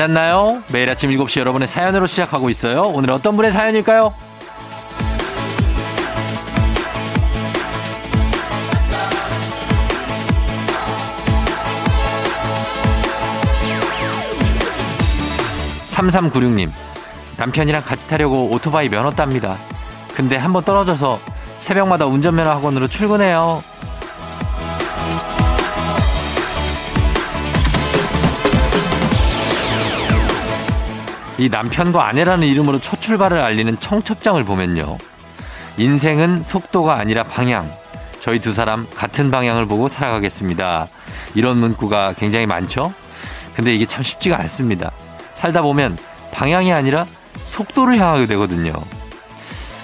잤나요? 매일 아침 7시 여러분의 사연으로 시작하고 있어요. 오늘 어떤 분의 사연일까요? 3396님, 남편이랑 같이 타려고 오토바이 면허 땁니다. 근데 한번 떨어져서 새벽마다 운전면허 학원으로 출근해요. 이 남편과 아내라는 이름으로 첫 출발을 알리는 청첩장을 보면요. 인생은 속도가 아니라 방향. 저희 두 사람 같은 방향을 보고 살아가겠습니다. 이런 문구가 굉장히 많죠? 근데 이게 참 쉽지가 않습니다. 살다 보면 방향이 아니라 속도를 향하게 되거든요.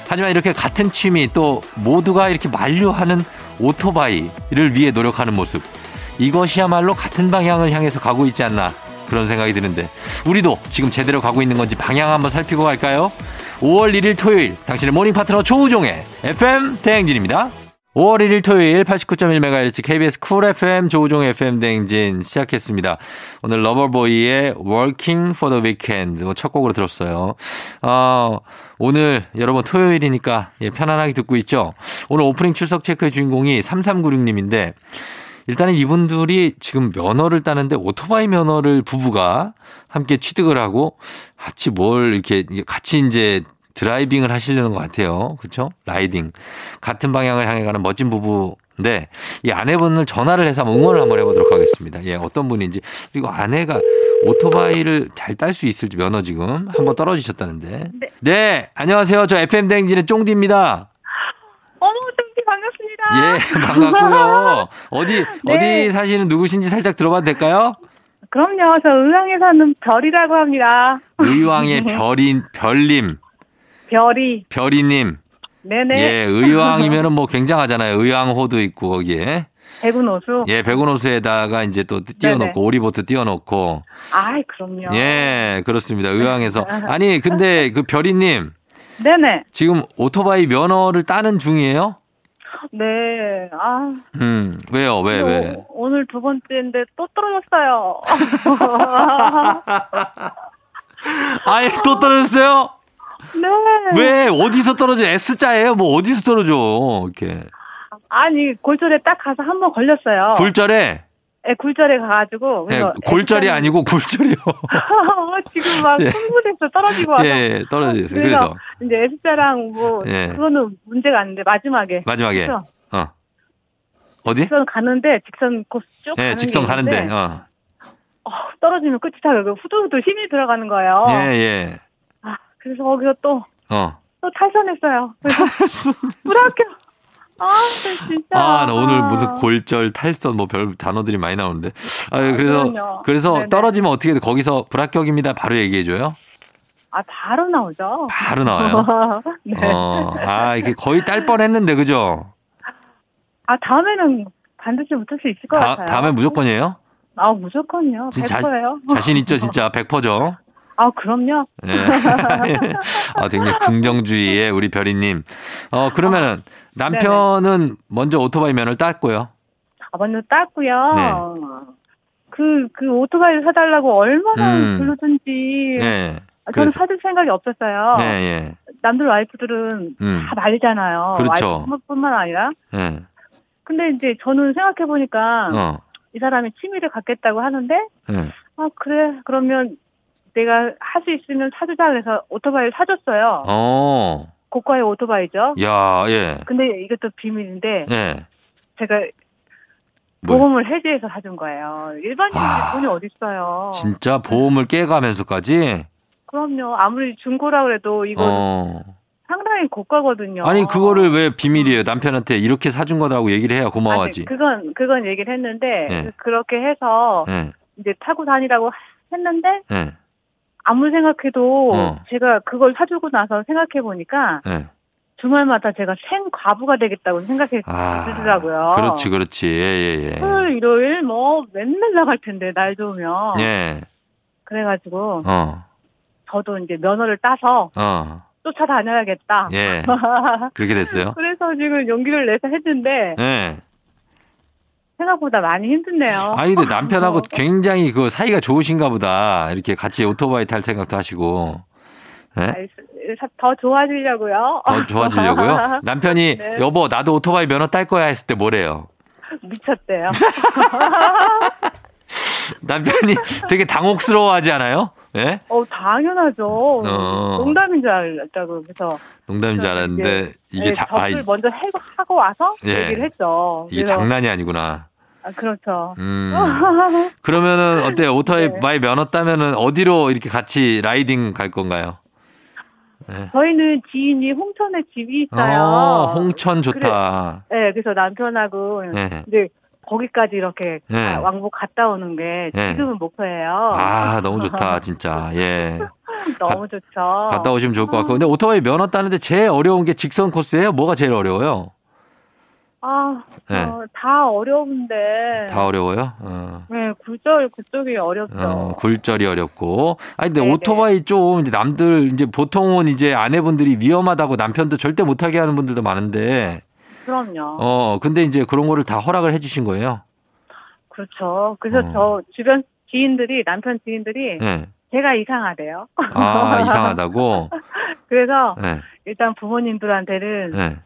하지만 이렇게 같은 취미 또 모두가 이렇게 만류하는 오토바이를 위해 노력하는 모습. 이것이야말로 같은 방향을 향해서 가고 있지 않나 그런 생각이 드는데 우리도 지금 제대로 가고 있는 건지 방향 한번 살피고 갈까요? 5월 1일 토요일 당신의 morning 파트너 조우종의 FM 대행진입니다. 5월 1일 토요일 89.1MHz KBS 쿨 FM 조우종 FM 대행진 시작했습니다. 오늘 러버보이의 Working for the Weekend 첫 곡으로 들었어요. 어, 오늘 여러분 토요일이니까 예, 편안하게 듣고 있죠. 오늘 오프닝 출석 체크의 주인공이 3396님인데 일단은 이분들이 지금 면허를 따는데 오토바이 면허를 부부가 함께 취득을 하고 같이 뭘 이렇게 같이 이제 드라이빙을 하시려는 것 같아요. 그렇죠? 라이딩. 같은 방향을 향해 가는 멋진 부부인데 이 아내분을 전화를 해서 한번 응원을 한번 해보도록 하겠습니다. 예, 어떤 분인지 그리고 아내가 오토바이를 잘 딸 수 있을지 면허 지금 한번 떨어지셨다는데. 네. 네, 안녕하세요. 저 FM 대행진의 쫑디입니다. 어머. 예, 반갑고요. 어디 네. 어디 사시는 누구신지 살짝 들어봐도 될까요? 그럼요. 저 의왕에 사는 별이라고 합니다. 의왕의 별인 별님. 별이. 별이님. 네네. 예, 의왕이면은 뭐 굉장하잖아요. 의왕호도 있고 거기에. 백운호수. 예, 백운호수에다가 이제 또 띄워놓고 오리보트 띄워놓고. 아이, 그럼요. 예, 그렇습니다. 의왕에서 아니 근데 그 별이님. 네네. 지금 오토바이 면허를 따는 중이에요? 네, 아. 음, 왜요? 왜, 왜? 오늘 두 번째인데 또 떨어졌어요. 아예 또 떨어졌어요? 네. 왜 어디서 떨어져? S자예요? 뭐 어디서 떨어져? 이렇게. 아니 골절에 딱 가서 한 번 걸렸어요. 굴절에? 네, 굴절에 가가지고. 네, 골절이 S자는... 아니고 굴절이요. 지금 막 예. 흥분해서 떨어지고 와서. 예, 떨어졌어요. 그래서, 그래서. 이제 S자랑 뭐 예. 그거는 문제가 아닌데 마지막에. 마지막에. 그래서 어. 어디? 직선 가는데 직선 곧쭉 네, 가는 직선 가는데. 어. 어, 떨어지면 끝이 다 후두후두 힘이 들어가는 거예요. 예, 예. 그래서 거기서 또, 어. 또 탈선했어요. 탈선. 불학교. 아, 진짜. 아, 나 오늘 무슨 골절, 탈선, 뭐 별 단어들이 많이 나오는데. 아, 그래서, 그럼요. 그래서 네네. 떨어지면 어떻게 돼? 거기서 불합격입니다. 바로 얘기해 줘요? 아, 바로 나오죠. 바로 나와요? 네. 어, 아, 이게 거의 딸 뻔 했는데, 그죠? 아, 다음에는 반드시 붙을 수 있을 것 다, 같아요. 다음에 무조건이에요? 아, 무조건요. 진짜 100%예요. 자신 있죠, 진짜. 100%죠? 아, 그럼요. 네. 아, 굉장히 긍정주의의 우리 별이님. 어, 그러면은 남편은 네네. 먼저 오토바이 면을 땄고요. 아, 먼저 땄고요. 네. 그, 그 오토바이를 사달라고 얼마나 음. 불렀든지. 네. 저는 그래서. 사줄 생각이 없었어요. 네, 네. 남들 와이프들은 음. 다 말잖아요. 그렇죠. 와이프뿐만 아니라. 네. 근데 이제 저는 생각해보니까 어. 이 사람이 취미를 갖겠다고 하는데, 네. 아, 그래. 그러면 내가 할 수 있으면 사주자 그래서 오토바이를 사줬어요. 어. 고가의 오토바이죠. 야, 예. 근데 이것도 비밀인데, 예. 제가 뭐. 보험을 해지해서 사준 거예요. 일반인들 아, 돈이 어딨어요. 진짜 보험을 깨가면서까지? 그럼요. 아무리 중고라 그래도 이거 어. 상당히 고가거든요. 아니 그거를 왜 비밀이에요? 남편한테 이렇게 사준 거라고 얘기를 해야 고마워하지. 아니, 그건 그건 얘기를 했는데 예. 그렇게 해서 예. 이제 타고 다니라고 했는데 예. 아무리 생각해도 어. 제가 그걸 사주고 나서 생각해 보니까 예. 주말마다 제가 생 과부가 되겠다고 생각해 아. 그렇지, 그렇지. 예, 예, 예. 토요일, 일요일 뭐 맨날 나갈 텐데 날 좋으면. 예. 그래가지고 어, 저도 이제 면허를 따서 어. 쫓아다녀야겠다. 예. 그렇게 됐어요? 그래서 지금 용기를 내서 했는데 예. 생각보다 많이 힘드네요. 아니, 근데 남편하고 굉장히 그 사이가 좋으신가 보다. 이렇게 같이 오토바이 탈 생각도 하시고. 예? 아이, 더 좋아지려고요. 더 좋아지려고요? 남편이 네. 여보, 나도 오토바이 면허 딸 거야 했을 때 뭐래요? 미쳤대요. 남편이 되게 당혹스러워 하지 않아요? 예? 어, 당연하죠. 어. 농담인 줄 알았다고. 그래서. 농담인 줄 알았는데 이게 자, 아, 접을 먼저 해고, 하고 와서 예. 얘기를 했죠. 이게 그래서- 장난이 아니구나. 아, 그렇죠. 음. 그러면은 어때요? 오토바이 면허 따면은 어디로 이렇게 같이 라이딩 갈 건가요? 저희는 지인이 홍천에 집이 있어요. 어, 홍천 좋다. 네, 그래서 남편하고 예. 이제 거기까지 이렇게 네. 가- 왕복 갔다 오는 게 네. 지금은 목표예요. 아, 너무 좋다, 진짜. 예. 너무 좋죠. 갔다 오시면 좋을 것 같고. 근데 오토바이 면허 따는데 제일 어려운 게 직선 코스예요? 뭐가 제일 어려워요? 아, 네. 어, 다 어려운데. 다 어려워요? 어. 네, 굴절 그쪽이 어렵죠. 어, 굴절이 어렵고. 아니, 근데 네네. 오토바이 좀 이제 남들 이제 보통은 이제 아내분들이 위험하다고 남편도 절대 못하게 하는 분들도 많은데, 그럼요. 어, 근데 이제 그런 거를 다 허락을 해 주신 거예요? 그렇죠. 그래서 어. 저 주변 지인들이 남편 지인들이 예. 제가 이상하대요. 아, 이상하다고? 그래서 예. 일단 부모님들한테는 예.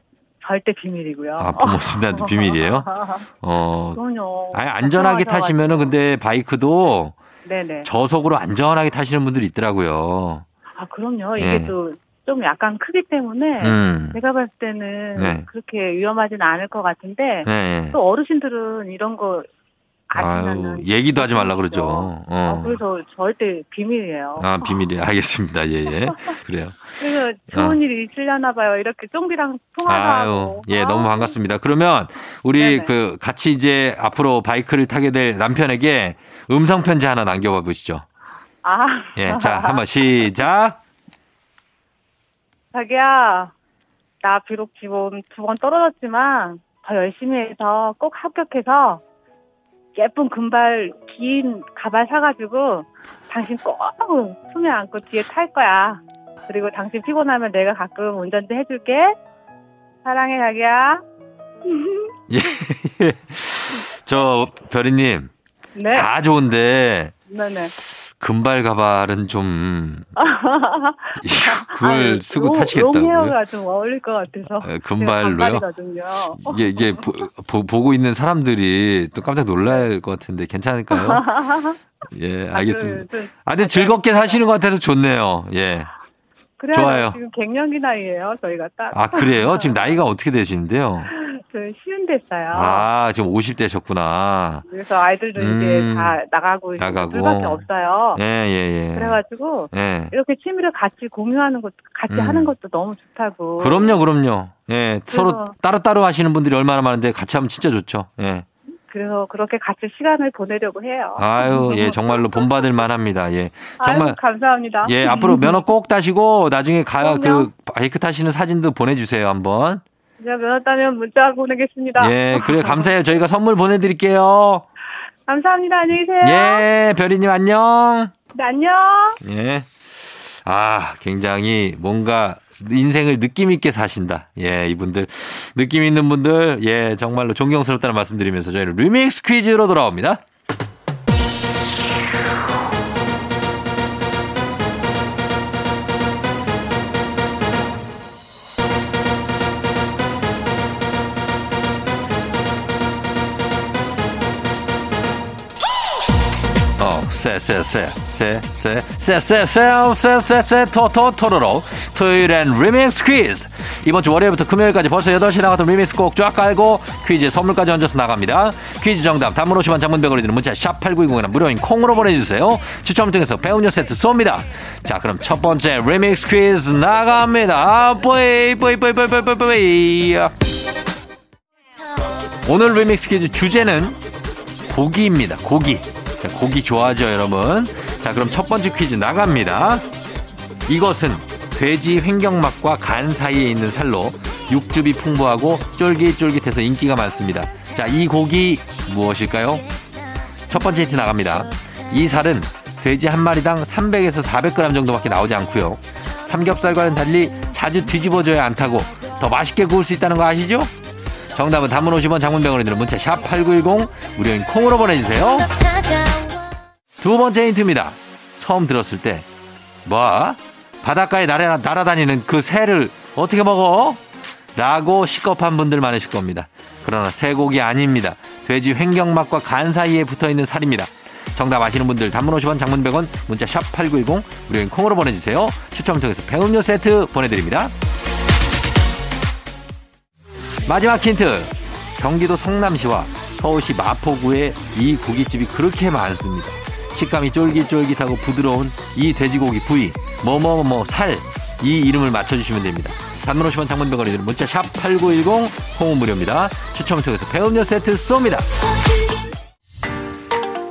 절대 비밀이고요. 아, 부모님들한테 비밀이에요? 어. 그럼요. 아니, 안전하게. 타시면은 근데 바이크도 네네. 저속으로 안전하게 타시는 분들이 있더라고요. 아 그럼요. 이게 네. 또 좀 약간 크기 때문에 음. 제가 봤을 때는 네. 그렇게 위험하지는 않을 것 같은데 예. 예. 또 어르신들은 이런 거 아유, 얘기도 하지 말라 그러죠. 아, 어. 그래서 절대 비밀이에요. 아, 비밀이 알겠습니다. 예, 예. 그래요. 그래서 좋은 일이 있으려나 봐요. 이렇게 쫑비랑 통화도 아. 아유, 하고. 예, 아, 너무 반갑습니다. 그러면 우리 네네. 그 같이 이제 앞으로 바이크를 타게 될 남편에게 음성 편지 하나 남겨봐 보시죠. 아, 예, 자, 한번 시작. 자기야, 나 비록 지금 두 번 떨어졌지만 더 열심히 해서 꼭 합격해서 예쁜 금발 긴 가발 사가지고 당신 꼭 품에 안고 뒤에 탈 거야. 그리고 당신 피곤하면 내가 가끔 운전도 해줄게. 사랑해 자기야. 저 별이님 네, 다 좋은데 네네. 금발 가발은 좀 그걸 아유, 쓰고 롱- 타시겠다고요? 롱헤어가 좀 어울릴 것 같아서. 에, 금발로요? 이게 이게 보, 고 있는 사람들이 또 깜짝 놀랄 것 같은데 괜찮을까요? 예, 알겠습니다. 그, 좀 아, 근데 즐겁게 사시는 것 같아서 좋네요. 예. 좋아요. 지금 갱년기 나이에요. 저희가 딱. 아, 그래요? 지금 나이가 어떻게 되시는데요? 저 쉬운 됐어요. 아, 지금 50대셨구나. 그래서 아이들도 음. 이제 다 나가고 나가고. 둘밖에 없어요. 예, 예, 예. 그래가지고 예. 이렇게 취미를 같이 공유하는 것도 같이 음. 하는 것도 너무 좋다고. 그럼요, 그럼요. 예. 서로 그래서- 따로 따로 하시는 분들이 얼마나 많은데 같이 하면 진짜 좋죠. 예. 그래서 그렇게 같이 시간을 보내려고 해요. 아유, 예, 정말로 본받을 만합니다. 예. 아유, 정말 감사합니다. 예, 앞으로 면허 꼭 따시고 나중에 가, 그. 바이크 타시는 사진도 보내 주세요, 한번. 제가 면허 따면 문자 보내겠습니다. 예, 그래, 감사해요. 저희가 선물 보내 드릴게요. 감사합니다. 안녕히 계세요. 예, 별이 님 안녕. 네, 안녕. 예. 아, 굉장히 뭔가 인생을 느낌 있게 사신다. 예, 이분들. 느낌 있는 분들, 예, 정말로 존경스럽다는 말씀 드리면서 저희는 리믹스 퀴즈로 돌아옵니다. 어, 세, 세, 세, 세, 세, 세, 세, 세, 세, 세, 세, 토, 토, 토로로. 토요일엔 리믹스 퀴즈. 이번 주 월요일부터 금요일까지 벌써 8시 나갔던 리믹스 곡 쫙 깔고 퀴즈에 선물까지 얹어서 나갑니다. 퀴즈 정답, 단문 50원 장문 100원 드는 문자 샵 8910이나 무료인 콩으로 보내주세요. 추첨을 통해서 배음료 세트 쏩니다. 자, 그럼 첫 번째 리믹스 퀴즈 나갑니다. 뿌이, 뿌이, 뿌이, 뿌이, 뿌이, 뿌이. 오늘 리믹스 퀴즈 주제는 고기입니다. 고기. 자, 고기 좋아하죠, 여러분? 자, 그럼 첫 번째 퀴즈 나갑니다. 이것은 돼지 횡격막과 간 사이에 있는 살로 육즙이 풍부하고 쫄깃쫄깃해서 인기가 많습니다. 자, 이 고기 무엇일까요? 첫 번째 힌트 나갑니다. 이 살은 돼지 한 마리당 300에서 400g 정도밖에 나오지 않고요. 삼겹살과는 달리 자주 뒤집어져야 안 타고 더 맛있게 구울 수 있다는 거 아시죠? 정답은 단문 50원 장문병원에 드는 문자 샵 8910 무료인 콩으로 보내주세요. 두 번째 힌트입니다. 처음 들었을 때 뭐? 바닷가에 날아, 날아다니는 그 새를 어떻게 먹어? 라고 시겁한 분들 많으실 겁니다. 그러나 쇠고기 아닙니다. 돼지 횡격막과 간 사이에 붙어 있는 살입니다. 정답 아시는 분들 단문 50원 장문 100원 문자 샵 8910 무료인 콩으로 보내주세요. 추첨 통해서 배음료 세트 보내드립니다. 마지막 힌트. 경기도 성남시와 서울시 마포구에 이 고깃집이 그렇게 많습니다. 식감이 쫄깃쫄깃하고 부드러운 이 돼지고기 부위 뭐뭐뭐 살 이 이름을 맞춰주시면 됩니다. 단문 50원 장문 100원이 드는 문자 샵 8910 콩은 무료입니다. 추첨을 통해서 배음료 세트 쏩니다.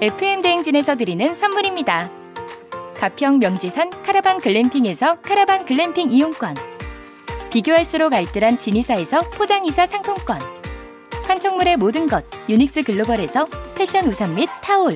FM 대행진에서 드리는 선물입니다. 가평 명지산 카라반 글램핑에서 카라반 글램핑 이용권 비교할수록 알뜰한 진이사에서 포장이사 상품권 한총물의 모든 것 유닉스 글로벌에서 패션 우산 및 타올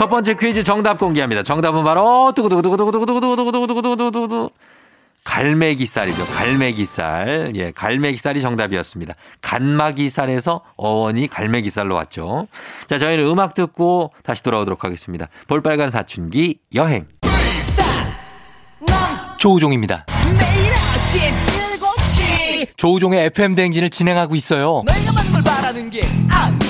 첫 번째 퀴즈 정답 공개합니다. 정답은 바로 두구두구두구두구두구두구두구두구두구두구두구 갈매기살이죠. 갈매기살. 예, 갈매기살이 정답이었습니다. 간마기살에서 어원이 갈매기살로 왔죠. 자, 저희는 음악 듣고 다시 돌아오도록 하겠습니다. 볼빨간 사춘기 여행. 조우종입니다. 매일 아침 7시 조우종의 FM 대행진을 진행하고 있어요. 내가 받는 걸 바라는 게 아니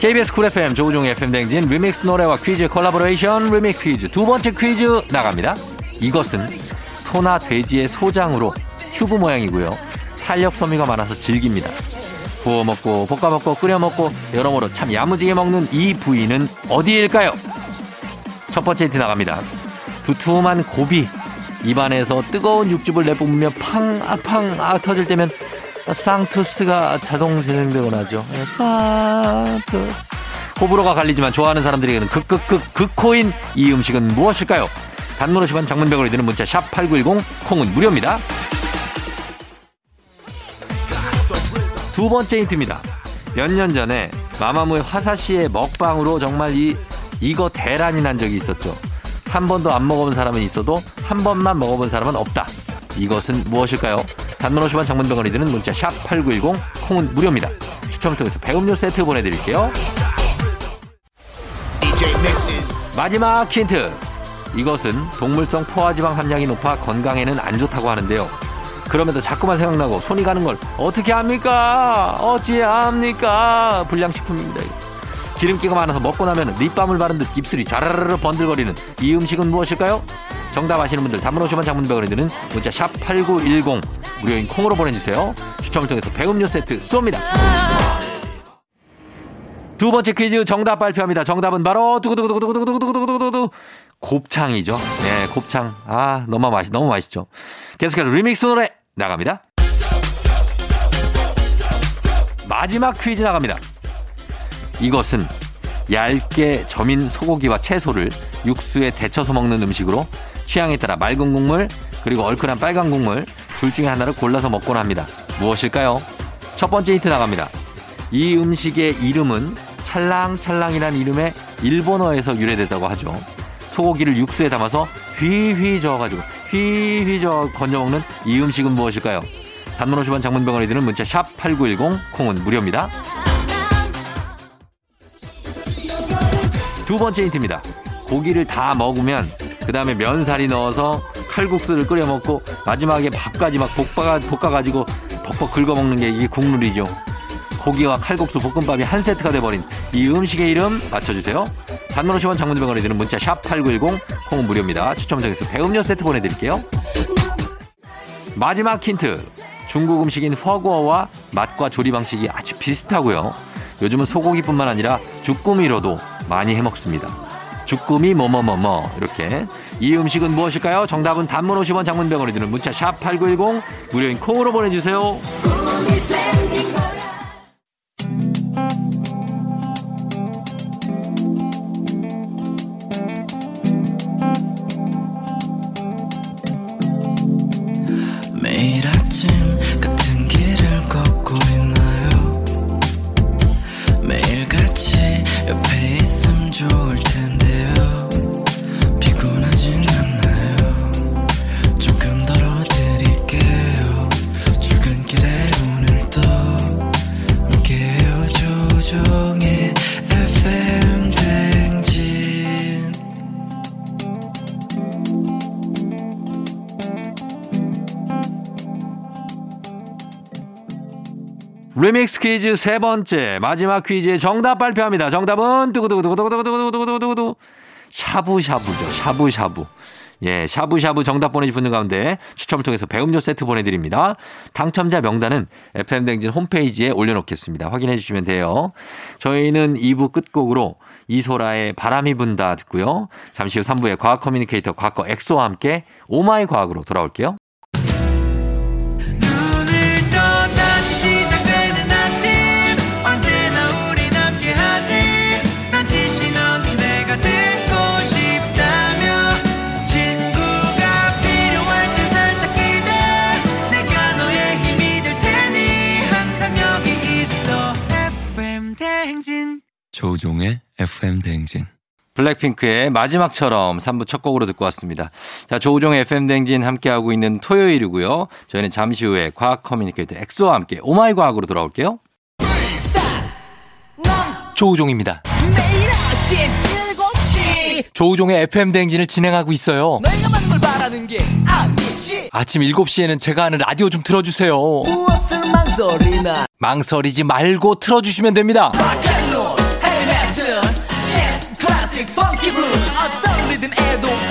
KBS 쿨 FM 조우종의 FM 댕진 리믹스 노래와 퀴즈 콜라보레이션 리믹스 퀴즈 두 번째 퀴즈 나갑니다. 이것은 소나 돼지의 소장으로 튜브 모양이고요. 탄력 섬유가 많아서 질깁니다. 구워 먹고 볶아 먹고 끓여 먹고 여러모로 참 야무지게 먹는 이 부위는 어디일까요? 첫 번째 힌트 나갑니다. 두툼한 곱이 입안에서 뜨거운 육즙을 내뿜으며 팡아팡 아 터질 때면 상투스가 자동 재생되고 나죠. 예, 상투. 호불호가 갈리지만 좋아하는 사람들에게는 극극극 극호인 이 음식은 무엇일까요? 단문 50원 장문백으로 드는 문자 샵 8910 콩은 무료입니다. 두 번째 힌트입니다. 몇 년 전에 마마무의 화사시의 먹방으로 정말 이 이거 대란이 난 적이 있었죠. 한 번도 안 먹어본 사람은 있어도 한 번만 먹어본 사람은 없다. 이것은 무엇일까요? 단문 50원 장문병원이 드는 문자 샵 8910 콩은 무료입니다. 추첨을 통해서 배음료 세트 보내드릴게요. 마지막 힌트. 이것은 동물성 포화지방 함량이 높아 건강에는 안 좋다고 하는데요. 그럼에도 자꾸만 생각나고 손이 가는 걸 어떻게 합니까? 어찌합니까? 불량식품입니다. 기름기가 많아서 먹고 나면 립밤을 바른 듯 입술이 좌르르 번들거리는 이 음식은 무엇일까요? 정답 아시는 분들 단문 50원 장문백원에 드는 문자 샵 8910 무료인 콩으로 보내주세요. 추첨을 통해서 배음료 세트 쏩니다. 두 번째 퀴즈 정답 발표합니다. 정답은 바로 두구두구두구두구두구두구두구두구 곱창이죠. 네, 곱창. 아, 너무 맛있, 너무 맛있죠. 계속해서 리믹스 노래 나갑니다. 마지막 퀴즈 나갑니다. 이것은 얇게 점인 소고기와 채소를 육수에 데쳐서 먹는 음식으로 취향에 따라 맑은 국물 그리고 얼큰한 빨간 국물 둘 중에 하나를 골라서 먹곤 합니다. 무엇일까요? 첫 번째 힌트 나갑니다. 이 음식의 이름은 찰랑찰랑이라는 이름의 일본어에서 유래됐다고 하죠. 소고기를 육수에 담아서 휘휘 저어가지고 휘휘 저어 건져 먹는 이 음식은 무엇일까요? 단문 50원 장문병원에 드는 문자 샵 8910 콩은 무료입니다. 두 번째 힌트입니다. 고기를 다 먹으면 그 다음에 면사리 넣어서 칼국수를 끓여 먹고 마지막에 밥까지 막 볶아, 볶아 가지고 벅벅 긁어 먹는 게 이게 국물이죠. 고기와 칼국수 볶음밥이 한 세트가 돼버린 이 음식의 이름 맞춰주세요. 단문 50원 장문병원에 드는 문자 샵 8910 콩은 무료입니다. 추첨 통해서 배음료 세트 보내드릴게요. 마지막 힌트. 중국 음식인 허거와 맛과 조리 방식이 아주 비슷하고요. 요즘은 소고기뿐만 아니라 주꾸미로도 많이 해 먹습니다. 주꾸미 뭐뭐뭐뭐 이렇게 이 음식은 무엇일까요? 정답은 단문 50원 장문병원에 드는 문자 샵 8910 무료인 콩으로 보내주세요. 리믹스 퀴즈 세 번째 마지막 퀴즈의 정답 발표합니다. 정답은 두구두구두구두구두구두구두구두구 샤브샤브죠. 샤브샤브. 예, 샤브샤브 정답 보내주신 분들 가운데 추첨을 통해서 배음료 세트 보내드립니다. 당첨자 명단은 FM대행진 홈페이지에 올려놓겠습니다. 확인해 주시면 돼요. 저희는 2부 끝곡으로 이소라의 바람이 분다 듣고요. 잠시 후 3부에 과학 커뮤니케이터 과커 엑소와 함께 oh my 과학으로 돌아올게요. 조우종의 FM 대행진. 블랙핑크의 마지막처럼 3부 첫 곡으로 듣고 왔습니다. 자, 조우종의 FM대행진 함께하고 있는 토요일이고요. 저희는 잠시 후에 과학 커뮤니케이터 엑소와 함께 oh my 과학으로 돌아올게요. 조우종입니다. 매일 아침 7시 조우종의 FM 대행진을 진행하고 있어요. 내가 많은 걸 바라는 게 아니지 아침 7시에는 제가 하는 라디오 좀 틀어주세요. 무엇을 망설이나 망설이지 말고 틀어주시면 됩니다. rock and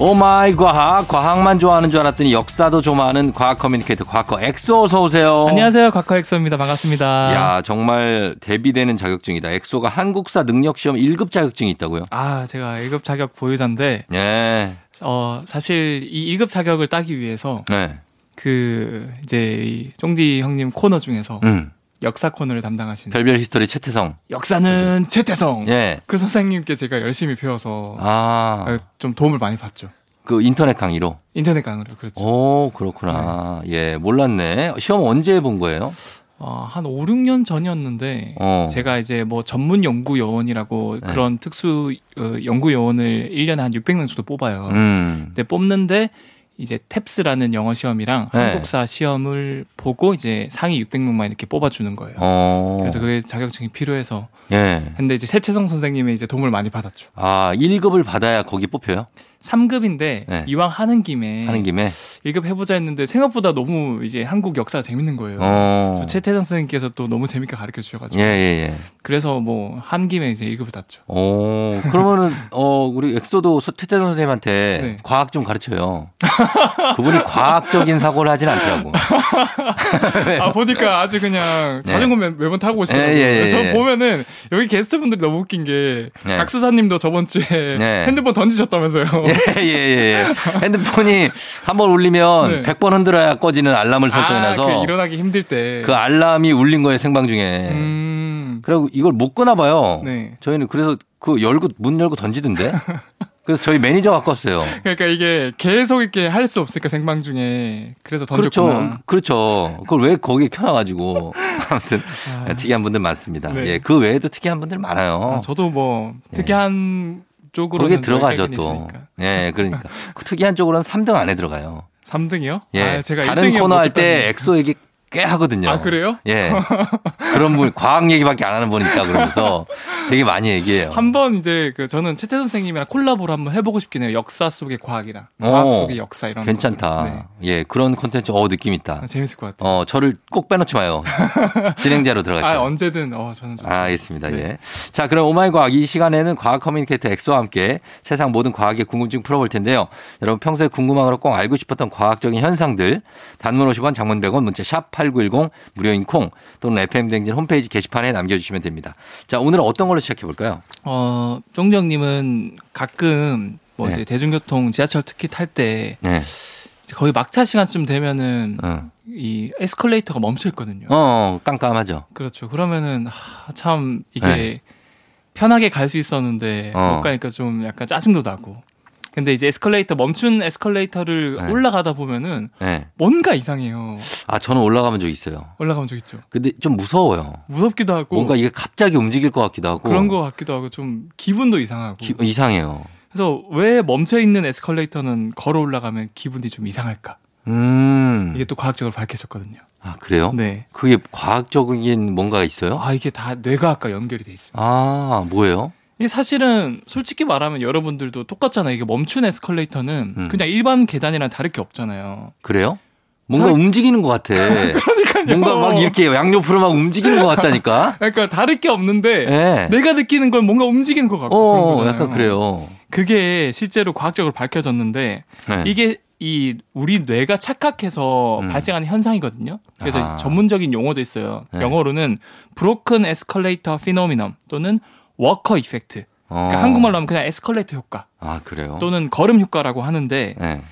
Oh my 과학, 과학만 좋아하는 줄 알았더니 역사도 좋아하는 과학 커뮤니케이터 과커 엑소 어서 오세요. 안녕하세요. 과커 엑소입니다. 반갑습니다. 야 정말 대비되는 자격증이다. 엑소가 한국사 능력 시험 1급 자격증이 있다고요? 아, 제가 1급 자격 보유자인데, 네. 어, 사실 이 1급 자격을 따기 위해서 네. 그, 이제 이 쫑디 형님 코너 중에서 음. 역사 코너를 담당하시는 별별 히스토리 최태성. 역사는 최태성. 예. 그 선생님께 제가 열심히 배워서 아. 아, 좀 도움을 많이 받죠. 그 인터넷 강의로. 인터넷 강의로 그렇죠. 오, 그렇구나. 예, 몰랐네. 시험 언제 본 거예요? 어, 한 5, 6년 전이었는데 어. 제가 이제 뭐 전문 연구 요원이라고 네. 그런 특수 어, 연구 요원을 1년에 한 600명 정도 뽑아요. 음. 근데 뽑는데 이제 탭스라는 영어 시험이랑 네. 한국사 시험을 보고 이제 상위 600명만 이렇게 뽑아주는 거예요. 어. 그래서 그게 자격증이 필요해서 예. 근데 이제 최채성 선생님의 이제 도움을 많이 받았죠. 아, 1급을 받아야 거기 뽑혀요? 3급인데 네. 이왕 하는 김에 하는 김에. 1급 해보자 했는데 생각보다 너무 이제 한국 역사가 재밌는 거예요. 어. 또 최태성 선생님께서 또 너무 재밌게 가르쳐 주셔가지고 예, 예, 예. 그래서 뭐 한 김에 이제 1급을 땄죠. 오, 그러면은, 어, 우리 엑소도 서- 태태 선생님한테 네. 과학 좀 가르쳐요. 그분이 과학적인 사고를 하진 않더라고. 아 보니까 아주 그냥 네. 자전거 매, 매번 타고 오시더라고요. 예, 예, 예, 그래서 예. 보면은 여기 게스트분들이 너무 웃긴 게 네. 각수사님도 저번 주에 네. 핸드폰 던지셨다면서요. 예, 예, 예. 핸드폰이 한 번 울리면 네. 100번 흔들어야 꺼지는 알람을 설정해놔서 아, 그 일어나기 힘들 때. 그 알람이 울린 거예요, 생방 중에. 음. 그리고 이걸 못 끄나 봐요. 네. 저희는 그래서 그 열고, 문 열고 던지던데? 그래서 저희 매니저 갖고 왔어요. 그러니까 이게 계속 이렇게 할 수 없으니까 생방 중에 그래서 던졌구나. 그렇죠. 그렇죠. 그걸 왜 거기에 켜놔가지고. 아무튼 아. 특이한 분들 많습니다. 네. 예, 그 외에도 특이한 분들 많아요. 아, 저도 뭐 특이한 쪽으로 예. 거기에 들어가죠 또. 있으니까. 예, 그러니까 그 특이한 쪽으로는 3등 안에 들어가요. 3등이요? 예, 아, 제가 다른 1등이요. 코너 할 때 엑소 얘기 꽤 하거든요. 아, 그래요? 예. 그런 분 과학 얘기밖에 안 하는 분 있다 그러면서 되게 많이 얘기해요. 한번 이제 그 저는 최태 선생님이랑 콜라보를 한번 해보고 싶긴 해요. 역사 속의 과학이랑 과학 오, 속의 역사 이런. 괜찮다. 네. 예, 그런 콘텐츠 어 느낌 있다. 아, 재밌을 것 같아요. 어, 저를 꼭 빼놓지 마요. 진행자로 들어갈게요. 아 언제든 어 저는 좋죠. 아, 알겠습니다. 네. 예. 자, 그럼 oh my 과학 이 시간에는 과학 커뮤니케이터 엑소와 함께 세상 모든 과학의 궁금증 풀어볼 텐데요. 여러분 평소에 궁금한 거로 꼭 알고 싶었던 과학적인 현상들 단문 50원 장문 100원 문자 샵8910 무료인 콩 또는 FM 댕진 홈페이지 게시판에 남겨주시면 됩니다. 자, 오늘 은 어떤 걸로 시작해 볼까요? 어 쫑정님은 가끔 뭐 네. 이제 대중교통 지하철 특히 탈때 네. 거의 막차 시간쯤 되면은 어, 이 에스컬레이터가 멈춰 있거든요. 어 깜깜하죠. 그렇죠. 그러면은 하, 참 이게 네. 편하게 갈 수 있었는데 어. 못 가니까 좀 약간 짜증도 나고. 근데 이제 에스컬레이터 멈춘 에스컬레이터를 네. 올라가다 보면은 네. 뭔가 이상해요. 아, 저는 올라가본 적 있어요. 올라가본 적 있죠. 근데 좀 무서워요. 무섭기도 하고 뭔가 이게 갑자기 움직일 것 같기도 하고. 그런 거 같기도 하고 좀 기분도 이상하고. 기- 이상해요. 그래서 왜 멈춰 있는 에스컬레이터는 걸어 올라가면 기분이 좀 이상할까? 음. 이게 또 과학적으로 밝혀졌거든요. 아, 그래요? 네. 그게 과학적인 뭔가가 있어요? 아 이게 다 뇌과학과 연결이 돼 있습니다. 아, 뭐예요? 이게 사실은 솔직히 말하면 여러분들도 똑같잖아요. 이게 멈춘 에스컬레이터는 음. 그냥 일반 계단이랑 다를 게 없잖아요. 그래요? 뭔가 다- 움직이는 것 같아. 뭔가 막 이렇게 양옆으로 막 움직이는 것 같다니까? 그러니까 다를 게 없는데 예. 내가 느끼는 건 뭔가 움직이는 것 같고 그런 어, 거잖아요. 약간 그래요. 그게 실제로 과학적으로 밝혀졌는데 네. 이게 이 우리 뇌가 착각해서 음. 발생하는 현상이거든요. 그래서 아하. 전문적인 용어도 있어요. 네. 영어로는 broken escalator phenomenon 또는 워커 이펙트. 그러니까 어. 한국말로 하면 그냥 에스컬레이터 효과 아, 그래요? 또는 걸음 효과라고 하는데 네.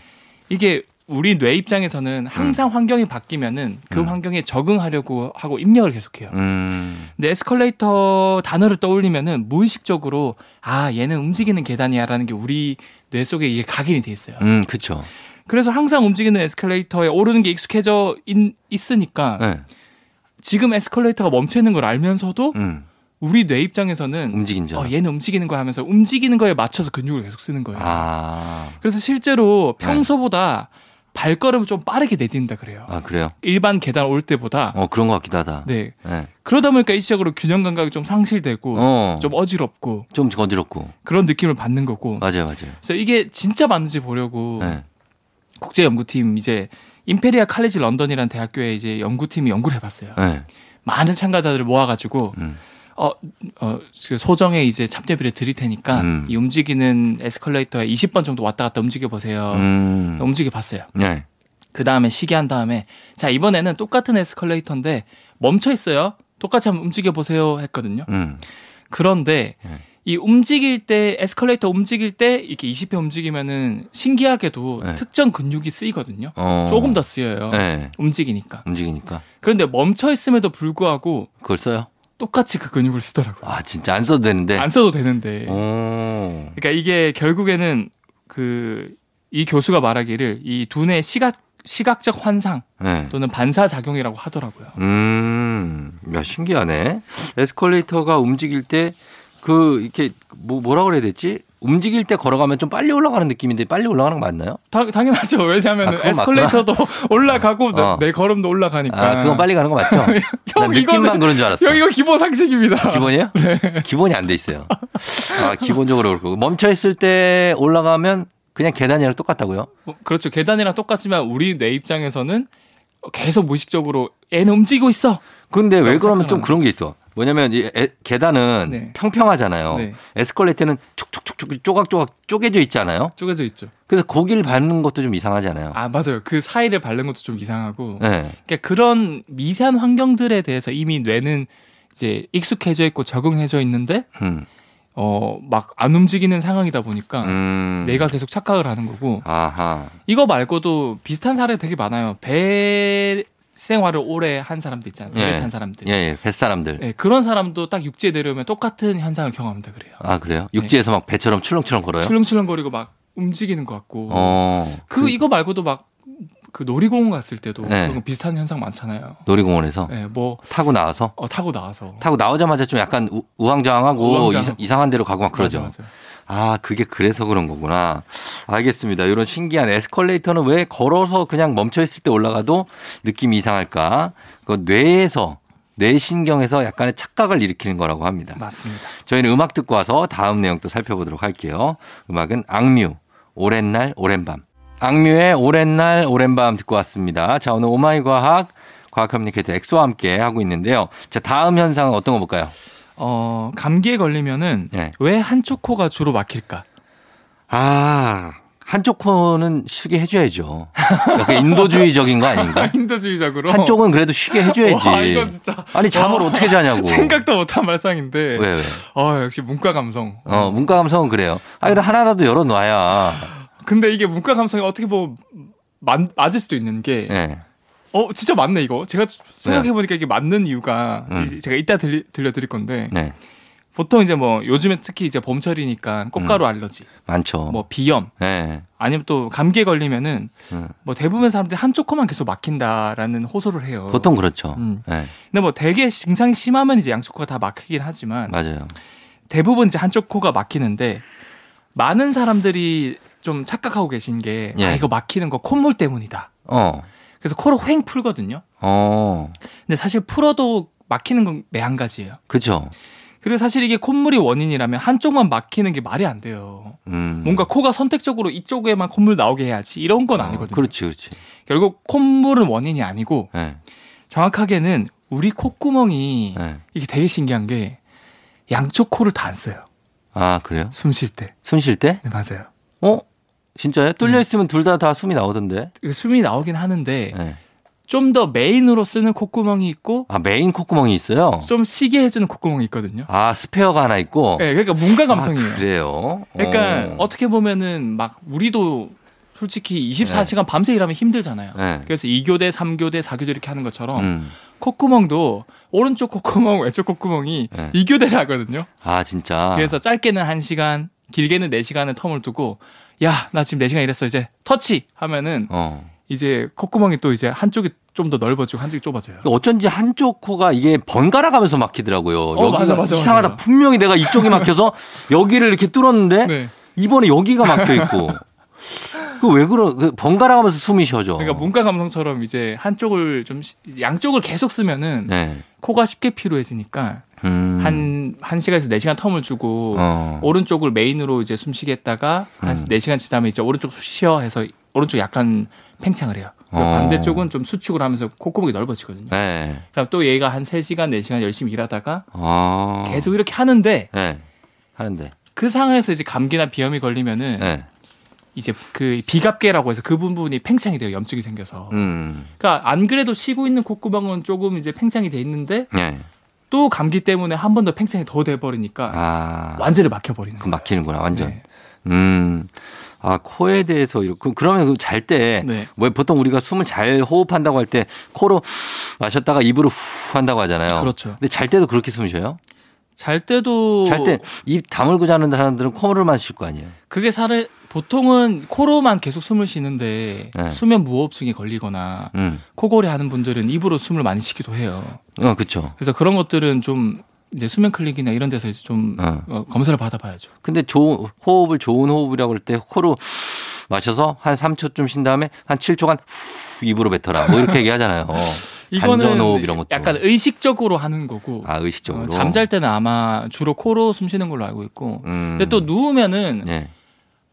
이게 우리 뇌 입장에서는 항상 환경이 바뀌면은 그 음. 환경에 적응하려고 하고 입력을 계속해요. 음. 근데 에스컬레이터 단어를 떠올리면은 무의식적으로 아 얘는 움직이는 계단이야라는 게 우리 뇌 속에 이게 각인이 돼 있어요. 음, 그쵸. 그래서 항상 움직이는 에스컬레이터에 오르는 게 익숙해져 있, 으니까 네. 지금 에스컬레이터가 멈춰 있는 걸 알면서도 음. 우리 뇌 입장에서는 움직인 줄. 어, 얘는 움직이는 거 하면서 움직이는 거에 맞춰서 근육을 계속 쓰는 거예요. 아. 그래서 실제로 네. 평소보다 발걸음을 좀 빠르게 내딛는다 그래요. 아, 그래요? 일반 계단 올 때보다. 어, 그런 것 같기도 하다. 네. 네. 그러다 보니까 일시적으로 균형 감각이 좀 상실되고 어. 좀 어지럽고 좀 건드렸고. 그런 느낌을 받는 거고. 맞아요, 맞아요. 그래서 이게 진짜 맞는지 보려고 네. 국제 연구팀 이제 임페리아 칼리지 런던이라는 대학교에 이제 연구팀이 연구를 해 봤어요. 네. 많은 참가자들을 모아 가지고 음. 어, 어, 그 소정에 이제 참여비를 드릴 테니까 음. 이 움직이는 에스컬레이터에 20번 정도 왔다 갔다 움직여 보세요. 음. 움직여 봤어요. 네. 그 다음에 쉬게 한 다음에 자 이번에는 똑같은 에스컬레이터인데 멈춰 있어요. 똑같이 한번 움직여 보세요 했거든요. 음. 그런데 네. 이 움직일 때 에스컬레이터 움직일 때 이렇게 20회 움직이면은 신기하게도 네. 특정 근육이 쓰이거든요. 어. 조금 더 쓰여요. 네. 움직이니까. 움직이니까 그런데 멈춰 있음에도 불구하고 그걸 써요? 똑같이 그 근육을 쓰더라고요. 아 진짜 안 써도 되는데. 안 써도 되는데. 오. 그러니까 이게 결국에는 그 이 교수가 말하기를 이 두뇌 시각 시각적 환상 네. 또는 반사 작용이라고 하더라고요. 음, 야 신기하네. 에스컬레이터가 움직일 때 그 이렇게 뭐 뭐라 그래야 되지? 움직일 때 걸어가면 좀 빨리 올라가는 느낌인데 빨리 올라가는 거 맞나요? 다, 당연하죠. 왜냐하면 아, 에스컬레이터도 올라가고 내- 어. 내 걸음도 올라가니까. 아, 그건 빨리 가는 거 맞죠? 난 형, 느낌만 그런 줄 알았어. 형 이거 기본 상식입니다. 기본이에요? 기본이 안 돼 있어요. 아, 기본적으로 그렇고 멈춰 있을 때 올라가면 그냥 계단이랑 똑같다고요? 뭐, 그렇죠. 계단이랑 똑같지만 우리 내 입장에서는 계속 무의식적으로 얘는 움직이고 있어. 근데 왜 그러면 좀 그런 게 있어. 뭐냐면 이 에- 계단은 네. 평평하잖아요. 네. 에스컬레이터는 촉촉촉촉 쪼각쪼각 쪼개져 있잖아요. 쪼개져 있죠. 그래서 거기를 밟는 것도 좀 이상하잖아요. 아 맞아요. 그 사이를 바른 것도 좀 이상하고. 네. 그러니까 그런 미세한 환경들에 대해서 이미 뇌는 이제 익숙해져 있고 적응해져 있는데 음. 어막 안 움직이는 상황이다 보니까 음. 내가 계속 착각을 하는 거고 아하. 이거 말고도 비슷한 사례 되게 많아요. 배 생활을 오래 한 사람들 있잖아요. 배를 예. 탄 사람들. 예, 예. 뱃사람들. 예, 그런 사람도 딱 육지에 내려오면 똑같은 현상을 경험한다 그래요. 아, 그래요? 육지에서 막 배처럼 출렁출렁 걸어요? 출렁출렁거리고 막 움직이는 것 같고. 어. 그, 이거 말고도 막 그 놀이공원 갔을 때도 네. 그런 거 비슷한 현상 많잖아요. 놀이공원에서 예, 뭐 타고 나와서 어, 타고 나와서 타고 나오자마자 좀 약간 우, 우왕좌왕하고 우왕좌왕. 이상, 이상 한 데로 가고 막 그러죠. 맞아, 맞아. 아, 그게 그래서 그런 거구나. 알겠습니다. 이런 신기한 에스컬레이터는 왜 걸어서 그냥 멈춰 있을 때 올라가도 느낌이 이상할까? 그 뇌에서 뇌신경에서 약간의 착각을 일으키는 거라고 합니다. 맞습니다. 저희는 음악 듣고 와서 다음 내용 또 살펴보도록 할게요. 음악은 악뮤, 오랜 날, 오랜 밤. 악뮤의 오랜 날, 오랜 밤 듣고 왔습니다. 자, 오늘 oh my 과학, 과학 커뮤니케이터 엑소와 함께 하고 있는데요. 자, 다음 현상은 어떤 거 볼까요? 어, 감기에 걸리면은 네. 왜 한쪽 코가 주로 막힐까? 아, 한쪽 코는 쉬게 해줘야죠. 인도주의적인 거 아닌가? 인도주의적으로. 한쪽은 그래도 쉬게 해줘야지. 와, 이건 진짜. 아니, 잠을 와, 어떻게 자냐고. 생각도 못한 발상인데. 왜, 왜? 어, 역시 문과 감성. 어, 문과 감성은 그래요. 아, 그래, 하나라도 열어놔야. 근데 이게 문과 감성이 어떻게 보면 맞, 맞을 수도 있는 게, 예. 어, 진짜 맞네, 이거. 제가 생각해 보니까 이게 맞는 이유가, 음. 제가 이따 들리, 들려드릴 건데, 네. 보통 이제 뭐, 요즘에 특히 이제 봄철이니까 꽃가루 음. 알러지, 많죠. 뭐, 비염, 예. 아니면 또 감기에 걸리면은, 음. 뭐, 대부분 사람들이 한쪽 코만 계속 막힌다라는 호소를 해요. 보통 그렇죠. 음. 예. 근데 뭐, 되게 증상이 심하면 이제 양쪽 코가 다 막히긴 하지만, 맞아요. 대부분 이제 한쪽 코가 막히는데 많은 사람들이 좀 착각하고 계신 게 예. 아, 이거 막히는 거 콧물 때문이다. 어. 그래서 코를 휑 풀거든요. 어. 근데 사실 풀어도 막히는 건 매한 가지예요. 그죠. 그리고 사실 이게 콧물이 원인이라면 한쪽만 막히는 게 말이 안 돼요. 음. 뭔가 코가 선택적으로 이쪽에만 콧물 나오게 해야지 이런 건 어, 아니거든요. 그렇지, 그렇지. 결국 콧물은 원인이 아니고 예. 정확하게는 우리 콧구멍이 예. 이게 되게 신기한 게 양쪽 코를 다 안 써요. 아, 그래요? 숨 쉴 때. 숨 쉴 때? 네, 맞아요. 어? 진짜요? 뚫려 있으면 둘다다 숨이 나오던데. 숨이 나오긴 하는데 예. 좀더 main으로 쓰는 콧구멍이 있고 아, 메인 콧구멍이 있어요? 좀 쉬게 해주는 콧구멍이 있거든요. 아, 스페어가 하나 있고? 네, 그러니까 문과 감성이에요. 아, 그래요? 그러니까 어. 어. 떻게 보면은 막 우리도 솔직히 24시간 밤새 일하면 힘들잖아요. 네. 그래서 2교대, 3교대, 4교대 이렇게 하는 것처럼 음. 콧구멍도 오른쪽 콧구멍, 왼쪽 콧구멍이 네. 2교대를 하거든요. 아, 진짜. 그래서 짧게는 1시간, 길게는 4시간의 텀을 두고 야, 나 지금 4시간 일했어. 이제 터치 하면은 어. 이제 콧구멍이 또 이제 한쪽이 좀 더 넓어지고 한쪽이 좁아져요. 어쩐지 한쪽 코가 이게 번갈아 가면서 막히더라고요. 어, 여기가 맞아, 맞아, 이상하다. 맞아요. 분명히 내가 이쪽이 막혀서 여기를 이렇게 뚫었는데 네. 이번에 여기가 막혀 있고. 그왜 그러? 그 번갈아 가면서 숨이 쉬어져. 그러니까 문과 감성처럼 이제 한쪽을 좀 시- 양쪽을 계속 쓰면은 네. 코가 쉽게 피로해지니까 음. 한 1시간에서 4시간 텀을 주고 어. 오른쪽을 메인으로 이제 숨쉬게 했다가 한 음. 4시간 지나면 이제 오른쪽 쉬어 해서 오른쪽 약간 팽창을 해요. 그리고 어. 반대쪽은 좀 수축을 하면서 콧구멍이 넓어지거든요. 네. 그럼 또 얘가 한 3시간, 4시간 열심히 일하다가 어. 계속 이렇게 하는데 네. 하는데. 그 상황에서 이제 감기나 비염이 걸리면은 네. 이제 그 비갑계라고 해서 그 부분이 팽창이 돼요. 염증이 생겨서. 음. 그러니까 안 그래도 쉬고 있는 콧구멍은 조금 이제 팽창이 돼 있는데 네. 또 감기 때문에 한 번 더 팽창이 더 돼 버리니까 아. 완전히 막혀 버리는 그 거예요. 막히는구나, 완전. 네. 음. 아, 코에 대해서 이렇게 그러면 그잘때 네. 왜 보통 우리가 숨을 잘 호흡한다고 할 때 코로 마셨다가 입으로 후 한다고 하잖아요. 그렇죠. 근데 잘 때도 그렇게 숨 쉬어요? 잘 때도 잘 때 입 다물고 자는 사람들은 코로만 쉴거 아니에요. 그게 사례 보통은 코로만 계속 숨을 쉬는데 네. 수면 무호흡증이 걸리거나 음. 코골이 하는 분들은 입으로 숨을 많이 쉬기도 해요. 어, 그렇죠. 그래서 그런 것들은 좀 이제 수면 클릭이나 이런 데서 이제 좀 어. 어, 검사를 받아봐야죠. 근데 좋은 호흡을 좋은 호흡이라고 할 때 코로 마셔서 한 3초쯤 쉰 다음에 한 7초간 후 입으로 뱉어라. 뭐 이렇게 얘기하잖아요. 이거는 단전호흡 이런 것도. 약간 의식적으로 하는 거고 아, 의식적으로. 어, 잠잘 때는 아마 주로 코로 숨 쉬는 걸로 알고 있고 음. 근데 또 누우면은 예.